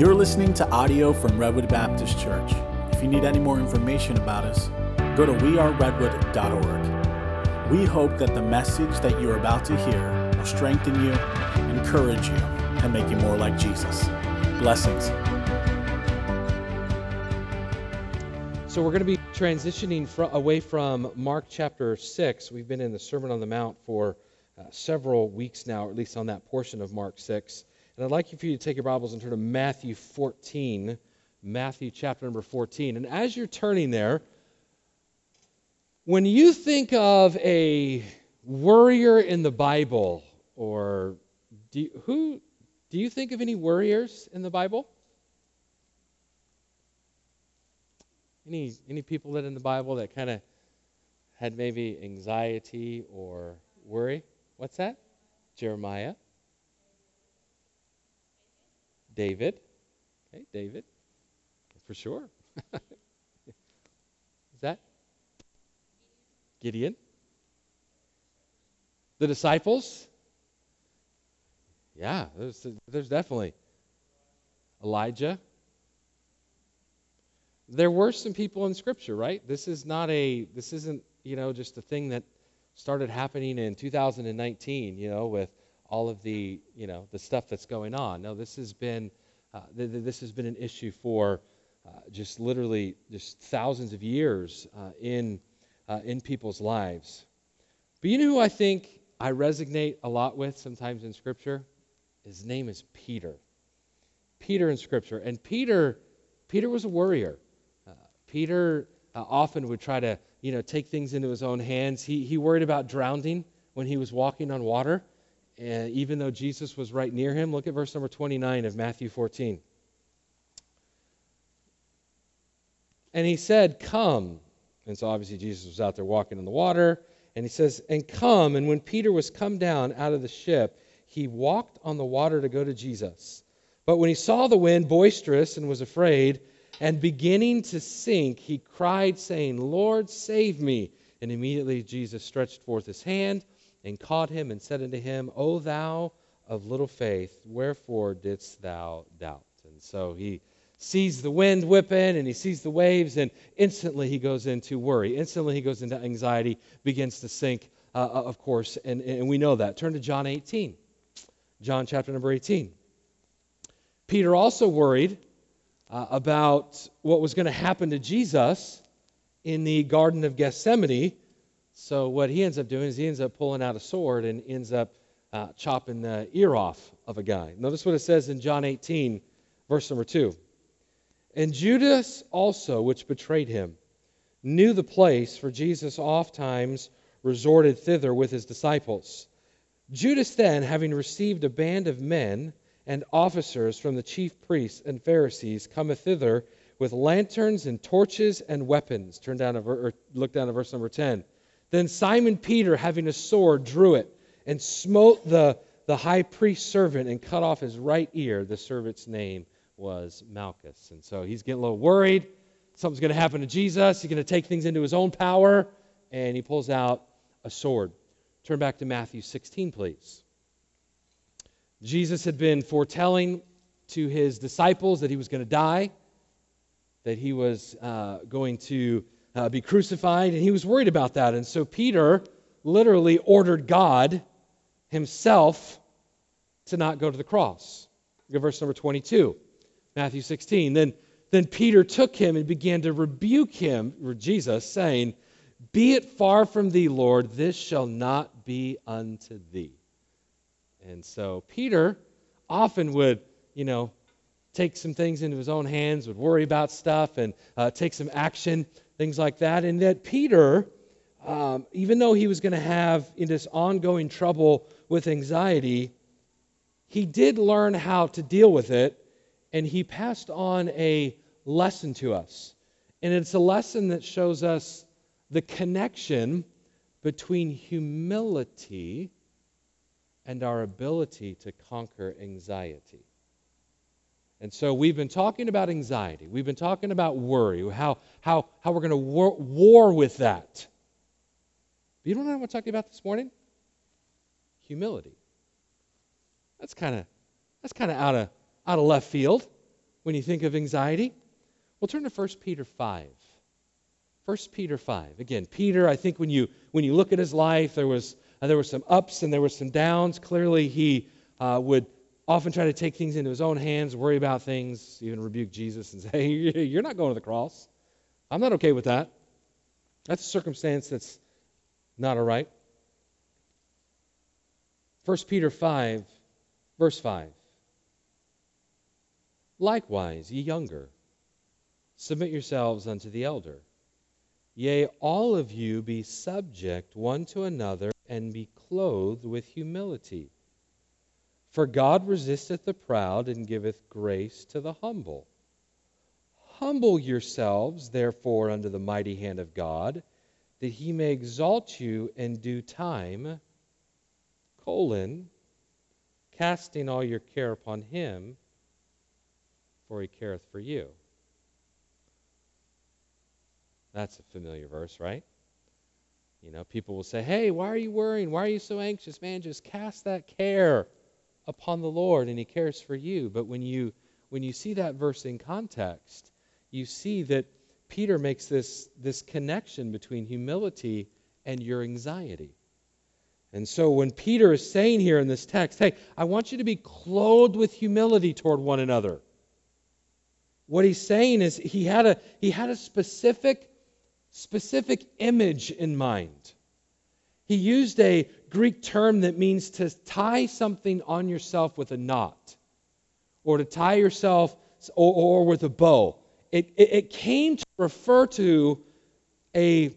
You're listening to audio from Redwood Baptist Church. If you need any more information about us, go to weareredwood.org. We hope that the message that you're about to hear will strengthen you, encourage you, and make you more like Jesus. Blessings. So we're going to be transitioning away from Mark chapter 6. We've been in the Sermon on the Mount for uh, several weeks now, or at least on that portion of Mark 6. And I'd like for you to take your Bibles and turn to Matthew 14, Matthew chapter number 14. And as you're turning there, when you think of a worrier in the Bible, or do you, who do you think of any worriers in the Bible? Any any people that in the Bible that kind of had maybe anxiety or worry? What's that? Jeremiah. David. Okay, David. For sure. Is that? Gideon. The disciples. Yeah, there's, there's definitely. Elijah. There were some people in Scripture, right? This is not a, this isn't, you know, just a thing that started happening in 2019, you know, with all of the, you know, the stuff that's going on. No, this has been, uh, th- th- this has been an issue for uh, just literally just thousands of years uh, in, uh, in people's lives. But you know who I think I resonate a lot with sometimes in Scripture? His name is Peter. Peter in Scripture. And Peter, Peter was a warrior. Uh, Peter uh, often would try to, you know, take things into his own hands. He, he worried about drowning when he was walking on water. And even though Jesus was right near him, look at verse number 29 of Matthew 14. And he said, Come. And so obviously Jesus was out there walking in the water. And he says, And come. And when Peter was come down out of the ship, he walked on the water to go to Jesus. But when he saw the wind boisterous and was afraid, and beginning to sink, he cried, saying, Lord, save me. And immediately Jesus stretched forth his hand and caught him and said unto him, O thou of little faith, wherefore didst thou doubt? And so he sees the wind whipping and he sees the waves, and instantly he goes into worry. Instantly he goes into anxiety, begins to sink, uh, of course, and, and we know that. Turn to John 18. John chapter number 18. Peter also worried uh, about what was going to happen to Jesus in the Garden of Gethsemane. So, what he ends up doing is he ends up pulling out a sword and ends up uh, chopping the ear off of a guy. Notice what it says in John 18, verse number 2. And Judas also, which betrayed him, knew the place, for Jesus oft times resorted thither with his disciples. Judas then, having received a band of men and officers from the chief priests and Pharisees, cometh thither with lanterns and torches and weapons. Turn down to ver- look down to verse number 10. Then Simon Peter, having a sword, drew it and smote the, the high priest's servant and cut off his right ear. The servant's name was Malchus. And so he's getting a little worried. Something's going to happen to Jesus. He's going to take things into his own power. And he pulls out a sword. Turn back to Matthew 16, please. Jesus had been foretelling to his disciples that he was going to die, that he was uh, going to uh, be crucified, and he was worried about that. And so Peter literally ordered God himself to not go to the cross. Look at verse number 22, Matthew 16. Then, then Peter took him and began to rebuke him, or Jesus, saying, Be it far from thee, Lord, this shall not be unto thee. And so Peter often would, you know, take some things into his own hands, would worry about stuff and uh, take some action, things like that. And that Peter, um, even though he was going to have in this ongoing trouble with anxiety, he did learn how to deal with it, and he passed on a lesson to us. And it's a lesson that shows us the connection between humility and our ability to conquer anxiety. And so we've been talking about anxiety. We've been talking about worry, how, how, how we're going to war, war with that. But you don't know what I'm talking about this morning? Humility. That's kind of that's kind of out of out of left field. when you think of anxiety? We'll turn to 1 Peter 5. 1 Peter 5. Again, Peter, I think when you when you look at his life, there was uh, there were some ups and there were some downs. Clearly, he uh, would often try to take things into his own hands, worry about things, even rebuke Jesus and say, "You're not going to the cross. I'm not okay with that." That's a circumstance that's not all right. 1 Peter 5, verse 5. Likewise, ye younger, submit yourselves unto the elder. Yea, all of you be subject one to another, and be clothed with humility. For God resisteth the proud, and giveth grace to the humble. Humble yourselves, therefore, under the mighty hand of God, that he may exalt you in due time, colon, casting all your care upon him for he careth for you. That's a familiar verse, right? You know, people will say, Hey, why are you worrying? Why are you so anxious? Man, just cast that care upon the Lord and he cares for you. But when you when you see that verse in context, you see that Peter makes this, this connection between humility and your anxiety. And so when Peter is saying here in this text, hey, I want you to be clothed with humility toward one another what he's saying is he had a he had a specific specific image in mind. He used a Greek term that means to tie something on yourself with a knot, or to tie yourself or, or with a bow. It, it, it came to refer to a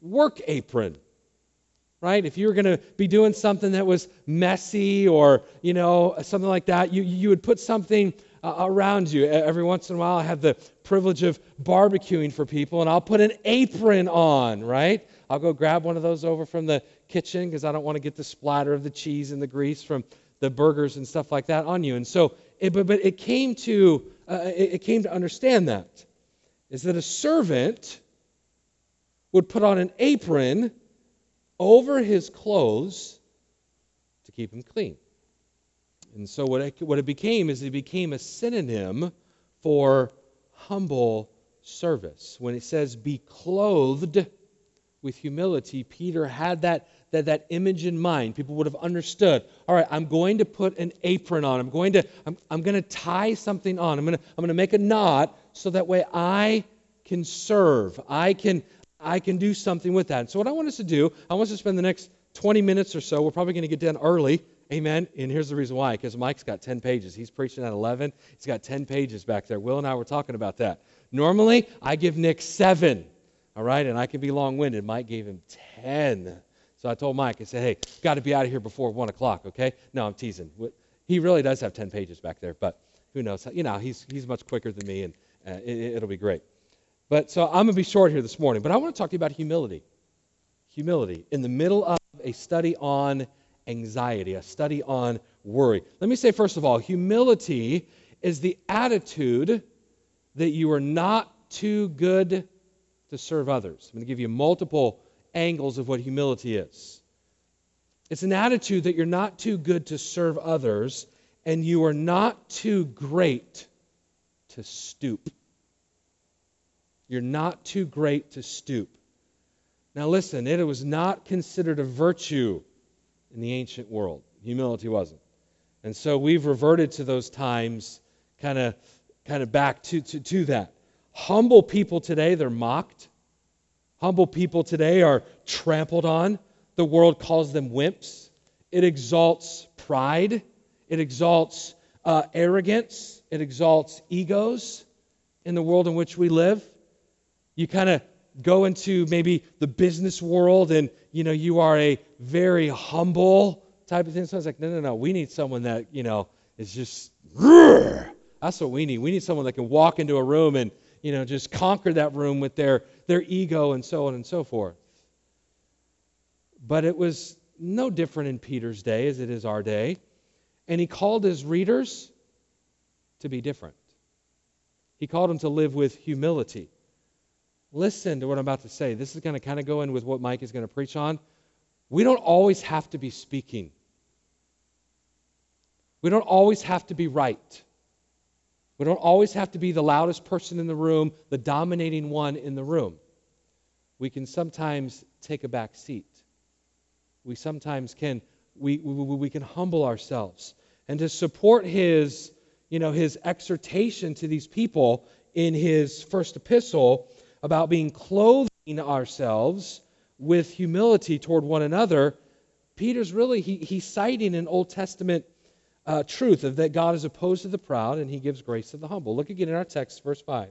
work apron right? If you were going to be doing something that was messy or, you know, something like that, you, you would put something uh, around you. Every once in a while, I have the privilege of barbecuing for people, and I'll put an apron on, right? I'll go grab one of those over from the kitchen because I don't want to get the splatter of the cheese and the grease from the burgers and stuff like that on you. And so, it, but, but it came to uh, it, it came to understand that is that a servant would put on an apron over his clothes to keep him clean. And so what it, what it became is it became a synonym for humble service. When it says be clothed with humility, Peter had that, that, that image in mind. People would have understood, all right, I'm going to put an apron on. I'm going to, I'm, I'm going to tie something on. I'm going to, I'm going to make a knot so that way I can serve. I can, I can do something with that. And so what I want us to do, I want us to spend the next 20 minutes or so. We're probably going to get done early. Amen. And here's the reason why because Mike's got 10 pages. He's preaching at 11. He's got 10 pages back there. Will and I were talking about that. Normally, I give Nick seven. All right. And I can be long winded. Mike gave him 10. So I told Mike, I said, hey, got to be out of here before 1 o'clock. Okay. No, I'm teasing. He really does have 10 pages back there. But who knows? You know, he's, he's much quicker than me, and uh, it, it'll be great. But so I'm going to be short here this morning. But I want to talk to you about humility. Humility in the middle of a study on anxiety, a study on worry. Let me say, first of all, humility is the attitude that you are not too good to serve others. I'm going to give you multiple angles of what humility is. It's an attitude that you're not too good to serve others and you are not too great to stoop. You're not too great to stoop. Now, listen, it was not considered a virtue in the ancient world. Humility wasn't. And so we've reverted to those times, kind of kind of back to, to, to that. Humble people today, they're mocked. Humble people today are trampled on. The world calls them wimps. It exalts pride. It exalts uh, arrogance. It exalts egos in the world in which we live. You kind of go into maybe the business world and you know you are a very humble type of thing so it's like no no no we need someone that you know is just that's what we need we need someone that can walk into a room and you know just conquer that room with their their ego and so on and so forth but it was no different in peter's day as it is our day and he called his readers to be different he called them to live with humility listen to what I'm about to say. This is going to kind of go in with what Mike is going to preach on. We don't always have to be speaking, we don't always have to be right. We don't always have to be the loudest person in the room, the dominating one in the room. We can sometimes take a back seat. We sometimes can we, we, we can humble ourselves. And to support his, you know, his exhortation to these people in his first epistle about being clothing ourselves with humility toward one another, Peter's really he, he's citing an Old Testament uh, truth of that God is opposed to the proud and he gives grace to the humble. Look again in our text, verse 5.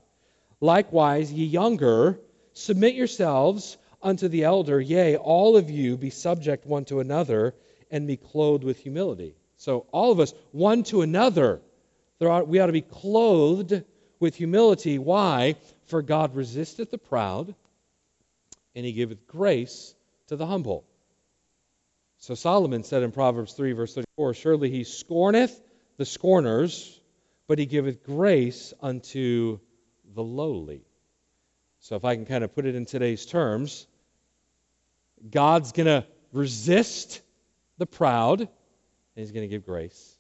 Likewise, ye younger, submit yourselves unto the elder, yea, all of you be subject one to another, and be clothed with humility. So, all of us, one to another, we ought to be clothed with humility. Why? For God resisteth the proud, and he giveth grace to the humble. So Solomon said in Proverbs 3, verse 34 Surely he scorneth the scorners, but he giveth grace unto the lowly. So if I can kind of put it in today's terms, God's going to resist the proud, and he's going to give grace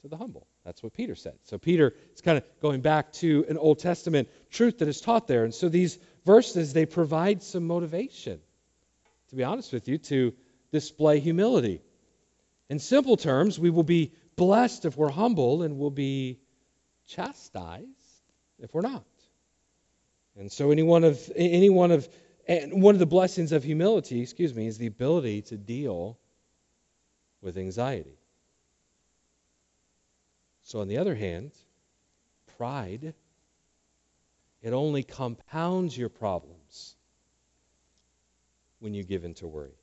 to the humble. That's what Peter said. So Peter is kind of going back to an Old Testament truth that is taught there. And so these verses, they provide some motivation, to be honest with you, to display humility. In simple terms, we will be blessed if we're humble and we'll be chastised if we're not. And so any one of any one of and one of the blessings of humility, excuse me, is the ability to deal with anxiety. So on the other hand, pride it only compounds your problems when you give in to worry.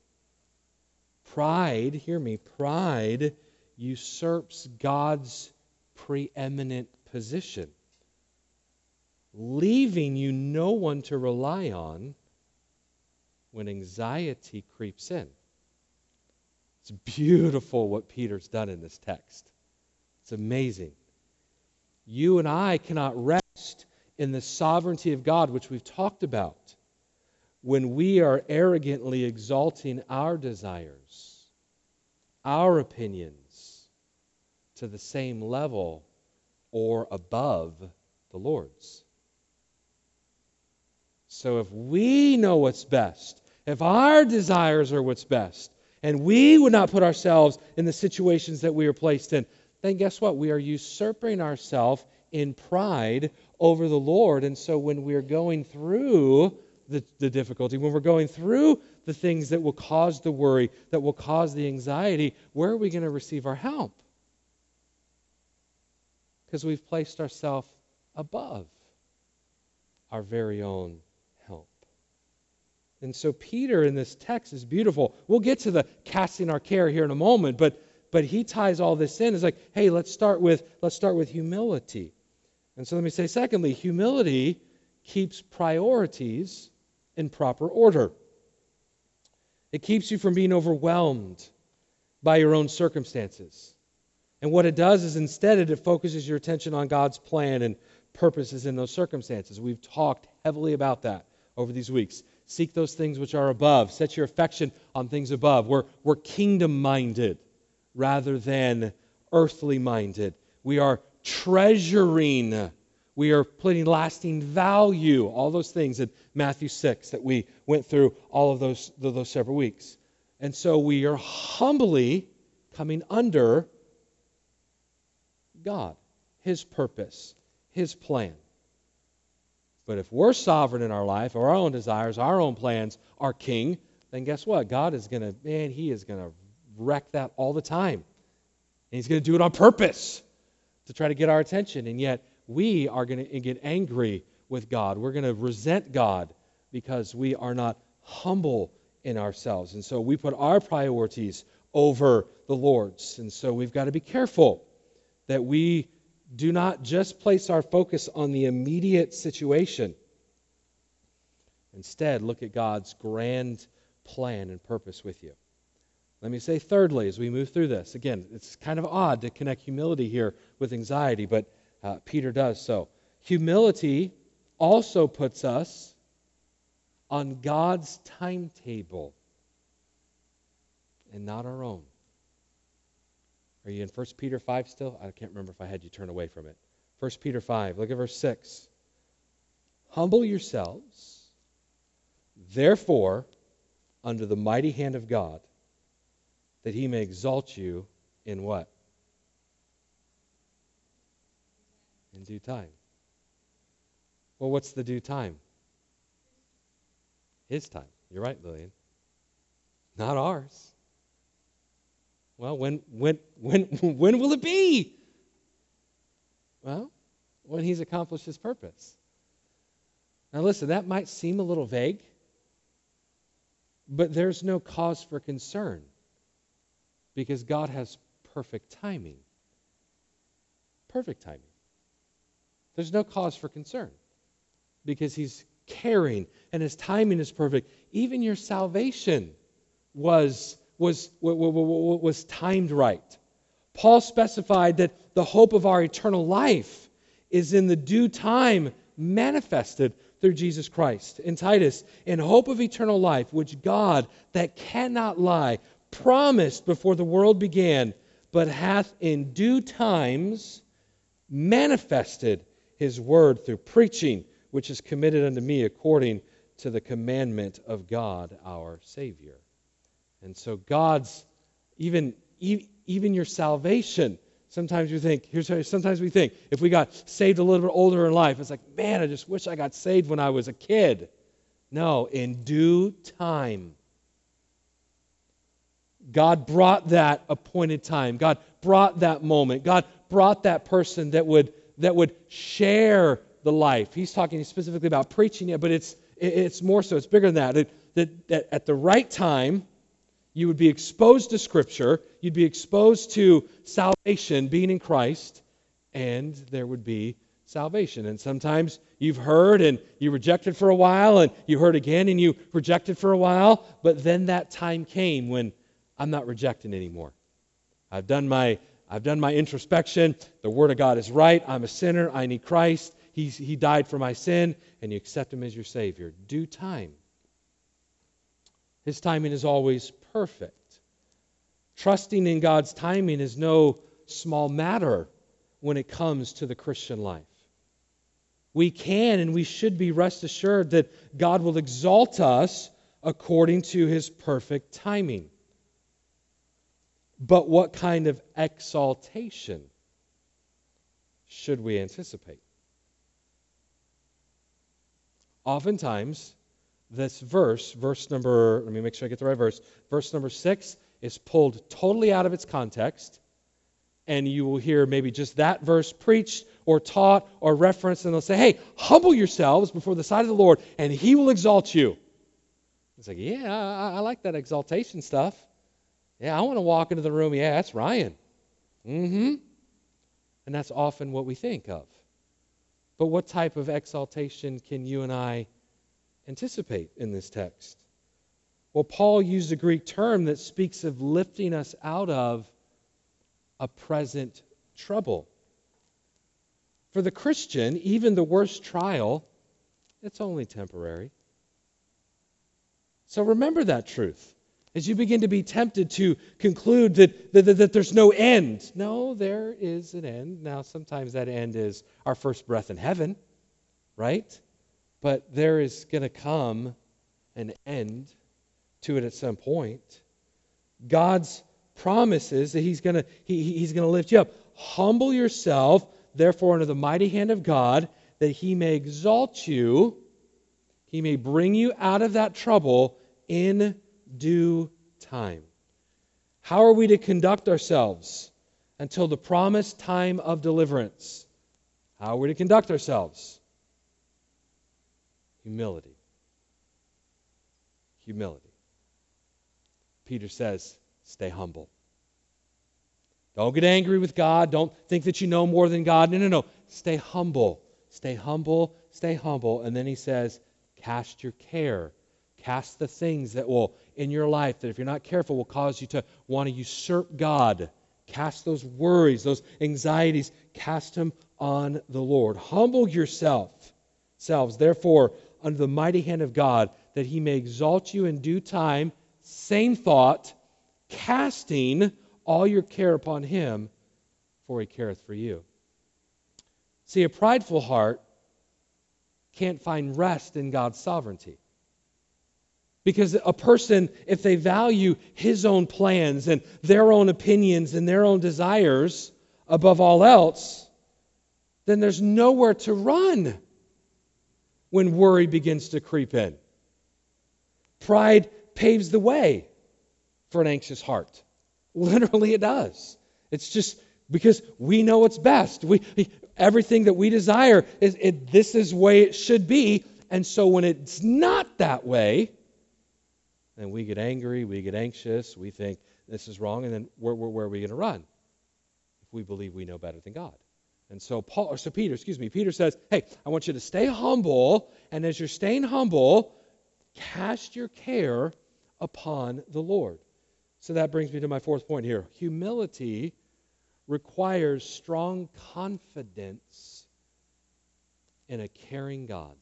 Pride, hear me, pride usurps God's preeminent position, leaving you no one to rely on when anxiety creeps in. It's beautiful what Peter's done in this text. It's amazing. You and I cannot rest in the sovereignty of God, which we've talked about, when we are arrogantly exalting our desires, our opinions, to the same level or above the Lord's. So if we know what's best, if our desires are what's best, and we would not put ourselves in the situations that we are placed in, then guess what? We are usurping ourselves in pride over the Lord. And so when we're going through the, the difficulty, when we're going through the things that will cause the worry, that will cause the anxiety, where are we going to receive our help? Because we've placed ourselves above our very own. And so Peter in this text is beautiful. We'll get to the casting our care here in a moment, but but he ties all this in. It's like, hey, let's start with let's start with humility. And so let me say, secondly, humility keeps priorities in proper order. It keeps you from being overwhelmed by your own circumstances. And what it does is instead it focuses your attention on God's plan and purposes in those circumstances. We've talked heavily about that over these weeks. Seek those things which are above. Set your affection on things above. We're, we're kingdom minded rather than earthly minded. We are treasuring. We are putting lasting value, all those things in Matthew 6 that we went through all of those, those several weeks. And so we are humbly coming under God, His purpose, His plan. But if we're sovereign in our life, our own desires, our own plans, our king, then guess what? God is going to, man, He is going to wreck that all the time. And He's going to do it on purpose to try to get our attention. And yet, we are going to get angry with God. We're going to resent God because we are not humble in ourselves. And so we put our priorities over the Lord's. And so we've got to be careful that we do not just place our focus on the immediate situation. Instead, look at God's grand plan and purpose with you. Let me say, thirdly, as we move through this, again, it's kind of odd to connect humility here with anxiety, but uh, Peter does so. Humility also puts us on God's timetable and not our own. Are you in 1 Peter 5 still? I can't remember if I had you turn away from it. 1 Peter 5, look at verse 6. Humble yourselves, therefore, under the mighty hand of God, that he may exalt you in what? In due time. Well, what's the due time? His time. You're right, Lillian. Not ours. Well, when when when when will it be? Well, when he's accomplished his purpose. Now listen, that might seem a little vague, but there's no cause for concern because God has perfect timing. Perfect timing. There's no cause for concern because he's caring and his timing is perfect. Even your salvation was, was, was timed right. Paul specified that the hope of our eternal life is in the due time manifested through Jesus Christ. In Titus, in hope of eternal life, which God, that cannot lie, promised before the world began, but hath in due times manifested his word through preaching, which is committed unto me according to the commandment of God our Savior. And so God's even even your salvation. Sometimes you think, here's how, sometimes we think, if we got saved a little bit older in life, it's like, man, I just wish I got saved when I was a kid. No, in due time. God brought that appointed time. God brought that moment. God brought that person that would that would share the life. He's talking specifically about preaching it, but it's it's more so. It's bigger than that. That, that, that at the right time, you would be exposed to Scripture, you'd be exposed to salvation, being in Christ, and there would be salvation. And sometimes you've heard and you rejected for a while, and you heard again and you rejected for a while, but then that time came when I'm not rejecting anymore. I've done my I've done my introspection. The Word of God is right. I'm a sinner. I need Christ. He's, he died for my sin, and you accept Him as your Savior. Due time. His timing is always perfect. Trusting in God's timing is no small matter when it comes to the Christian life. We can and we should be rest assured that God will exalt us according to his perfect timing. But what kind of exaltation should we anticipate? Oftentimes, this verse, verse number, let me make sure I get the right verse, verse number six is pulled totally out of its context, and you will hear maybe just that verse preached or taught or referenced, and they'll say, hey, humble yourselves before the sight of the Lord, and he will exalt you. It's like, yeah, I, I like that exaltation stuff. Yeah, I want to walk into the room. Yeah, that's Ryan. Mm hmm. And that's often what we think of. But what type of exaltation can you and I anticipate in this text? Well, Paul used a Greek term that speaks of lifting us out of a present trouble. For the Christian, even the worst trial, it's only temporary. So remember that truth as you begin to be tempted to conclude that, that, that, there's no end. No, there is an end. Now, sometimes that end is our first breath in heaven, right? But there is going to come an end to it at some point. God's promises that He's going to he, He's going to lift you up. Humble yourself, therefore, under the mighty hand of God, that He may exalt you. He may bring you out of that trouble in due time. How are we to conduct ourselves until the promised time of deliverance? How are we to conduct ourselves? Humility. Humility. Peter says, stay humble. Don't get angry with God. Don't think that you know more than God. No, no, no. Stay humble. Stay humble. Stay humble. And then he says, cast your care. Cast the things that will, in your life, that if you're not careful, will cause you to want to usurp God. Cast those worries, those anxieties, cast them on the Lord. Humble yourself, selves, therefore, under the mighty hand of God, that he may exalt you in due time. Same thought, casting all your care upon him, for he careth for you. See, a prideful heart can't find rest in God's sovereignty. Because a person, if they value his own plans and their own opinions and their own desires above all else, then there's nowhere to run when worry begins to creep in. Pride paves the way for an anxious heart. Literally, it does. It's just because we know what's best. We, everything that we desire is it, this is the way it should be. And so when it's not that way, then we get angry, we get anxious, we think this is wrong, and then where, where, where are we going to run? If we believe we know better than God. And so Paul, or so Peter, excuse me, Peter says, "Hey, I want you to stay humble, and as you're staying humble, cast your care upon the Lord." So that brings me to my fourth point here. Humility requires strong confidence in a caring God.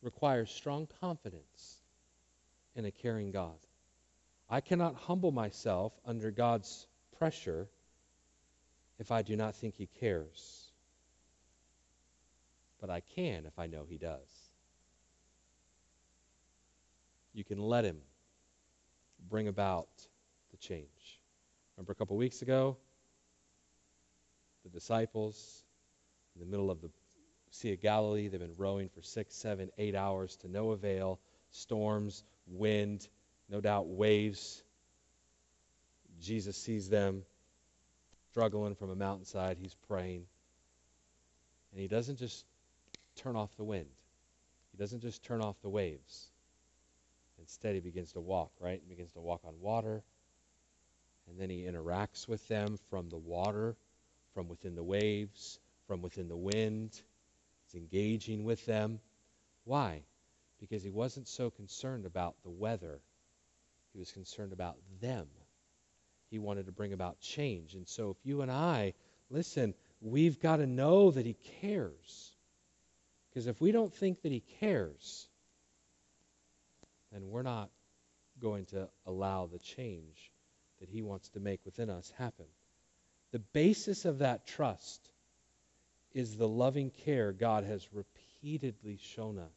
Requires strong confidence in a caring God. I cannot humble myself under God's pressure if I do not think He cares. But I can if I know He does. You can let Him bring about the change. Remember a couple weeks ago? The disciples in the middle of the Sea of Galilee, they've been rowing for six, seven, eight hours to no avail. Storms, wind, no doubt waves. Jesus sees them struggling from a mountainside. He's praying. And he doesn't just turn off the wind, he doesn't just turn off the waves. Instead, he begins to walk, right? He begins to walk on water. And then he interacts with them from the water, from within the waves, from within the wind. He's engaging with them. Why? Because he wasn't so concerned about the weather, he was concerned about them. He wanted to bring about change. And so, if you and I, listen, we've got to know that he cares. Because if we don't think that he cares, then we're not going to allow the change that He wants to make within us happen. The basis of that trust is the loving care God has repeatedly shown us.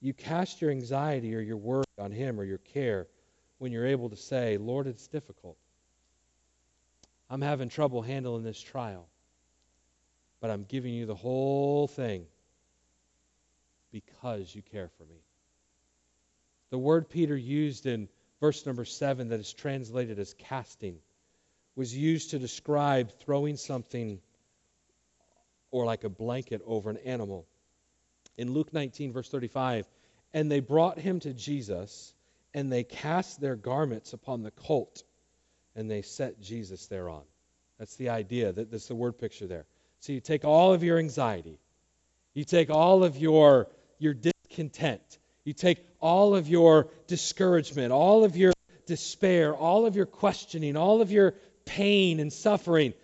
You cast your anxiety or your worry on Him or your care when you're able to say, Lord, it's difficult. I'm having trouble handling this trial, but I'm giving you the whole thing because you care for me. The word Peter used in verse number 7 that is translated as casting was used to describe throwing something or like a blanket over an animal. In Luke 19, verse 35, and they brought him to Jesus, and they cast their garments upon the colt, and they set Jesus thereon. That's the idea. That, that's the word picture there. So you take all of your anxiety, you take all of your, your discontent, you take all of your discouragement, all of your despair, all of your questioning, all of your pain and suffering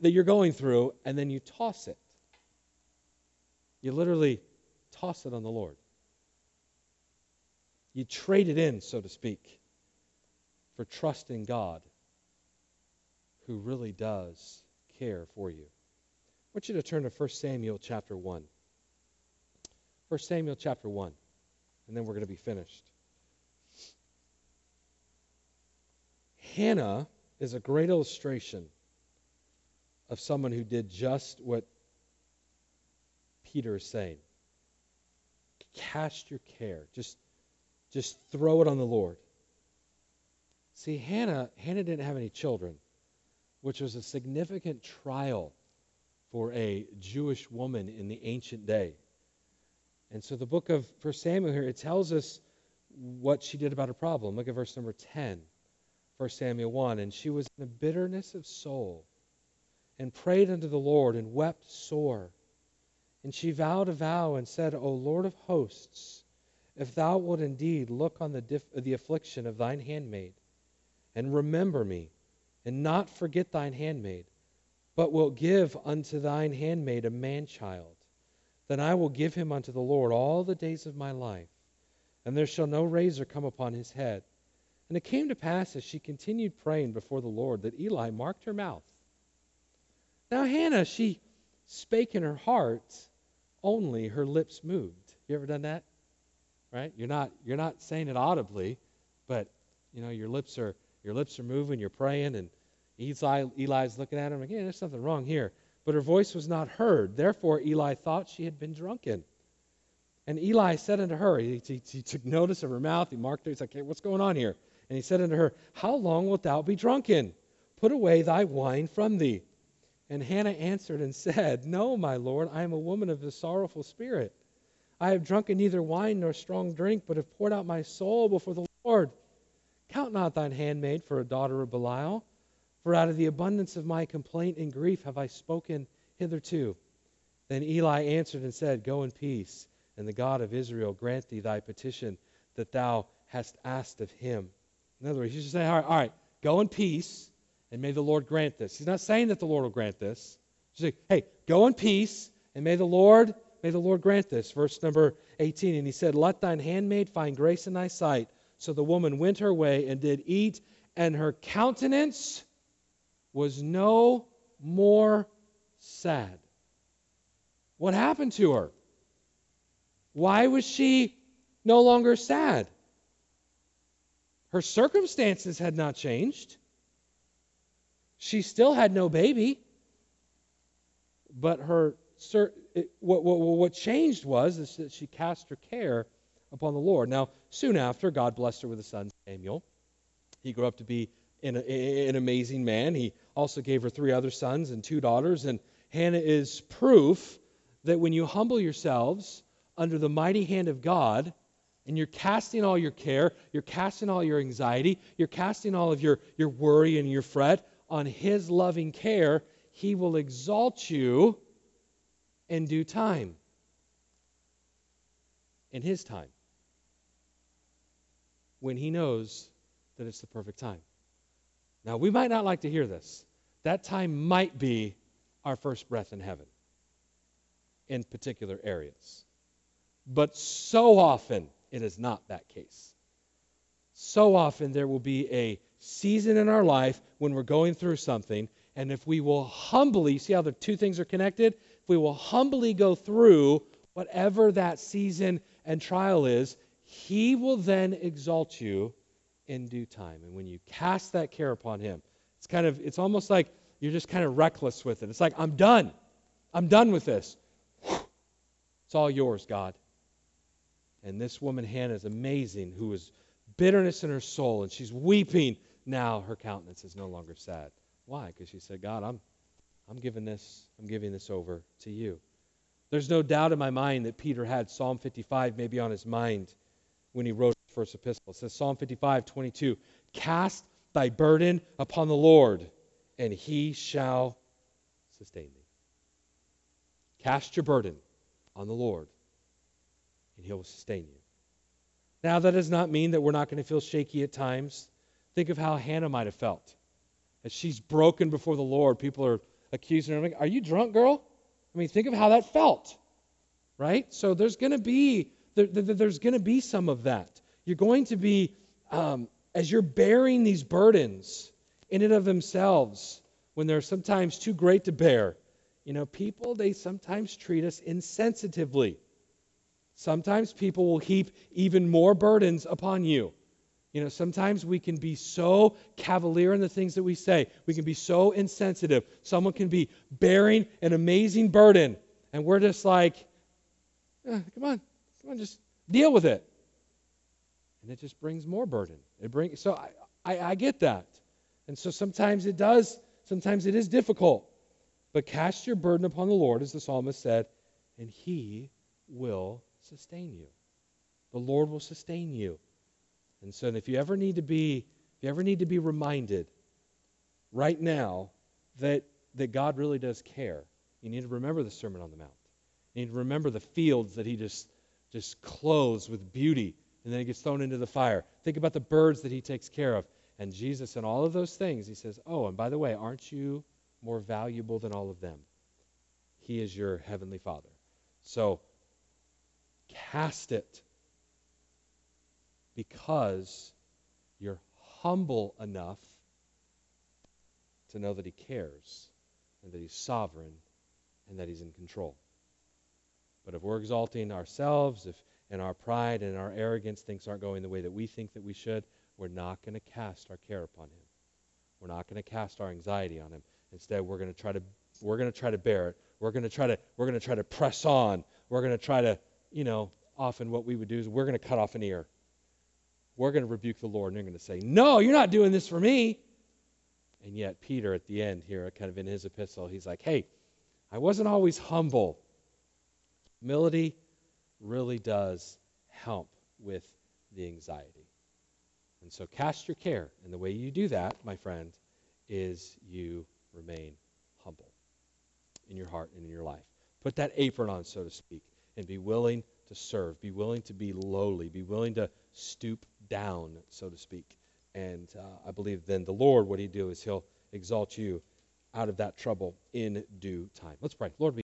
that you're going through, and then you toss it. You literally toss it on the Lord. You trade it in, so to speak, for trusting God who really does care for you. I want you to turn to 1 Samuel chapter 1. 1 Samuel chapter 1 and then we're going to be finished. Hannah is a great illustration of someone who did just what Peter is saying. Cast your care. Just, just throw it on the Lord. See, Hannah, Hannah didn't have any children, which was a significant trial for a Jewish woman in the ancient day. And so the book of 1 Samuel here, it tells us what she did about her problem. Look at verse number 10, 1 Samuel 1. And she was in a bitterness of soul and prayed unto the Lord and wept sore. And she vowed a vow and said, O Lord of hosts, if thou wilt indeed look on the, dif- the affliction of thine handmaid, and remember me, and not forget thine handmaid, but wilt give unto thine handmaid a man child, then I will give him unto the Lord all the days of my life, and there shall no razor come upon his head. And it came to pass as she continued praying before the Lord that Eli marked her mouth. Now, Hannah, she spake in her heart, only her lips moved. You ever done that? Right? You're not you're not saying it audibly, but you know your lips are your lips are moving. You're praying, and Eli Eli's looking at him "Yeah, there's something wrong here." But her voice was not heard. Therefore, Eli thought she had been drunken. And Eli said unto her, he, he, he, took notice of her mouth, he marked her, he's like, hey, what's going on here? And he said unto her, How long wilt thou be drunken? Put away thy wine from thee. And Hannah answered and said, No, my Lord, I am a woman of a sorrowful spirit. I have drunken neither wine nor strong drink, but have poured out my soul before the Lord. Count not thine handmaid for a daughter of Belial, for out of the abundance of my complaint and grief have I spoken hitherto. Then Eli answered and said, Go in peace and the God of Israel grant thee thy petition that thou hast asked of him. In other words, he's just saying, all right, all right, go in peace, and may the Lord grant this. He's not saying that the Lord will grant this. He's saying, hey, go in peace, and may the Lord, may the Lord grant this. Verse number 18, and he said, Let thine handmaid find grace in thy sight. So the woman went her way and did eat, and her countenance was no more sad. What happened to her? Why was she no longer sad? Her circumstances had not changed. She still had no baby. But her it, what, what, what changed was that she cast her care upon the Lord. Now, soon after, God blessed her with a son, Samuel. He grew up to be an, an amazing man. He also gave her three other sons and two daughters. And Hannah is proof that when you humble yourselves under the mighty hand of God, and you're casting all your care, you're casting all your anxiety, you're casting all of your, your worry and your fret on His loving care, He will exalt you in due time. In His time. When He knows that it's the perfect time. Now, we might not like to hear this. That time might be our first breath in heaven in particular areas. But so often it is not that case. So often there will be a season in our life when we're going through something, and if we will humbly, see how the two things are connected? If we will humbly go through whatever that season and trial is, He will then exalt you in due time. And when you cast that care upon Him, it's kind of, it's almost like you're just kind of reckless with it. It's like, I'm done. I'm done with this. It's all yours, God. And this woman, Hannah, is amazing, who is bitterness in her soul, and she's weeping. Now her countenance is no longer sad. Why? Because she said, God, I'm, I'm giving this, I'm giving this over to you. There's no doubt in my mind that Peter had Psalm 55 maybe on his mind when he wrote his first epistle. It says Psalm 55, 22, Cast thy burden upon the Lord, and he shall sustain thee. Cast your burden on the Lord, and He will sustain you. Now, that does not mean that we're not going to feel shaky at times. Think of how Hannah might have felt. As she's broken before the Lord, people are accusing her. Like, are you drunk, girl? I mean, think of how that felt, right? So there's going to be there, there, there's going to be some of that. You're going to be um, as you're bearing these burdens in and of themselves when they're sometimes too great to bear. You know, people they sometimes treat us insensitively. Sometimes people will heap even more burdens upon you. You know, sometimes we can be so cavalier in the things that we say. We can be so insensitive. Someone can be bearing an amazing burden, and we're just like, eh, come on, come on, just deal with it. And it just brings more burden. It brings so I, I, I get that. And so sometimes it does, sometimes it is difficult. But cast your burden upon the Lord, as the psalmist said, and he will sustain you. The Lord will sustain you. And so if you ever need to be, if you ever need to be reminded right now that, that God really does care, you need to remember the Sermon on the Mount. You need to remember the fields that he just, just clothes with beauty and then he gets thrown into the fire. Think about the birds that he takes care of. And Jesus and all of those things, he says, Oh, and by the way, aren't you more valuable than all of them? He is your heavenly Father. So cast it because you're humble enough to know that he cares and that he's sovereign and that he's in control. But if we're exalting ourselves, if and our pride and our arrogance things aren't going the way that we think that we should, we're not going to cast our care upon him. We're not going to cast our anxiety on him. Instead, we're going to try to we're going to try to bear it. We're going to try to we're going to try to press on. We're going to try to, you know, often what we would do is we're going to cut off an ear. We're going to rebuke the Lord and they're going to say, "No, you're not doing this for me." And yet Peter at the end here, kind of in his epistle, he's like, "Hey, I wasn't always humble. Humility really does help with the anxiety. And so cast your care. And the way you do that, my friend, is you remain humble in your heart and in your life. Put that apron on, so to speak, and be willing to serve. Be willing to be lowly. Be willing to stoop down, so to speak. And uh, I believe then the Lord, what he do is he'll exalt you out of that trouble in due time. Let's pray. Lord,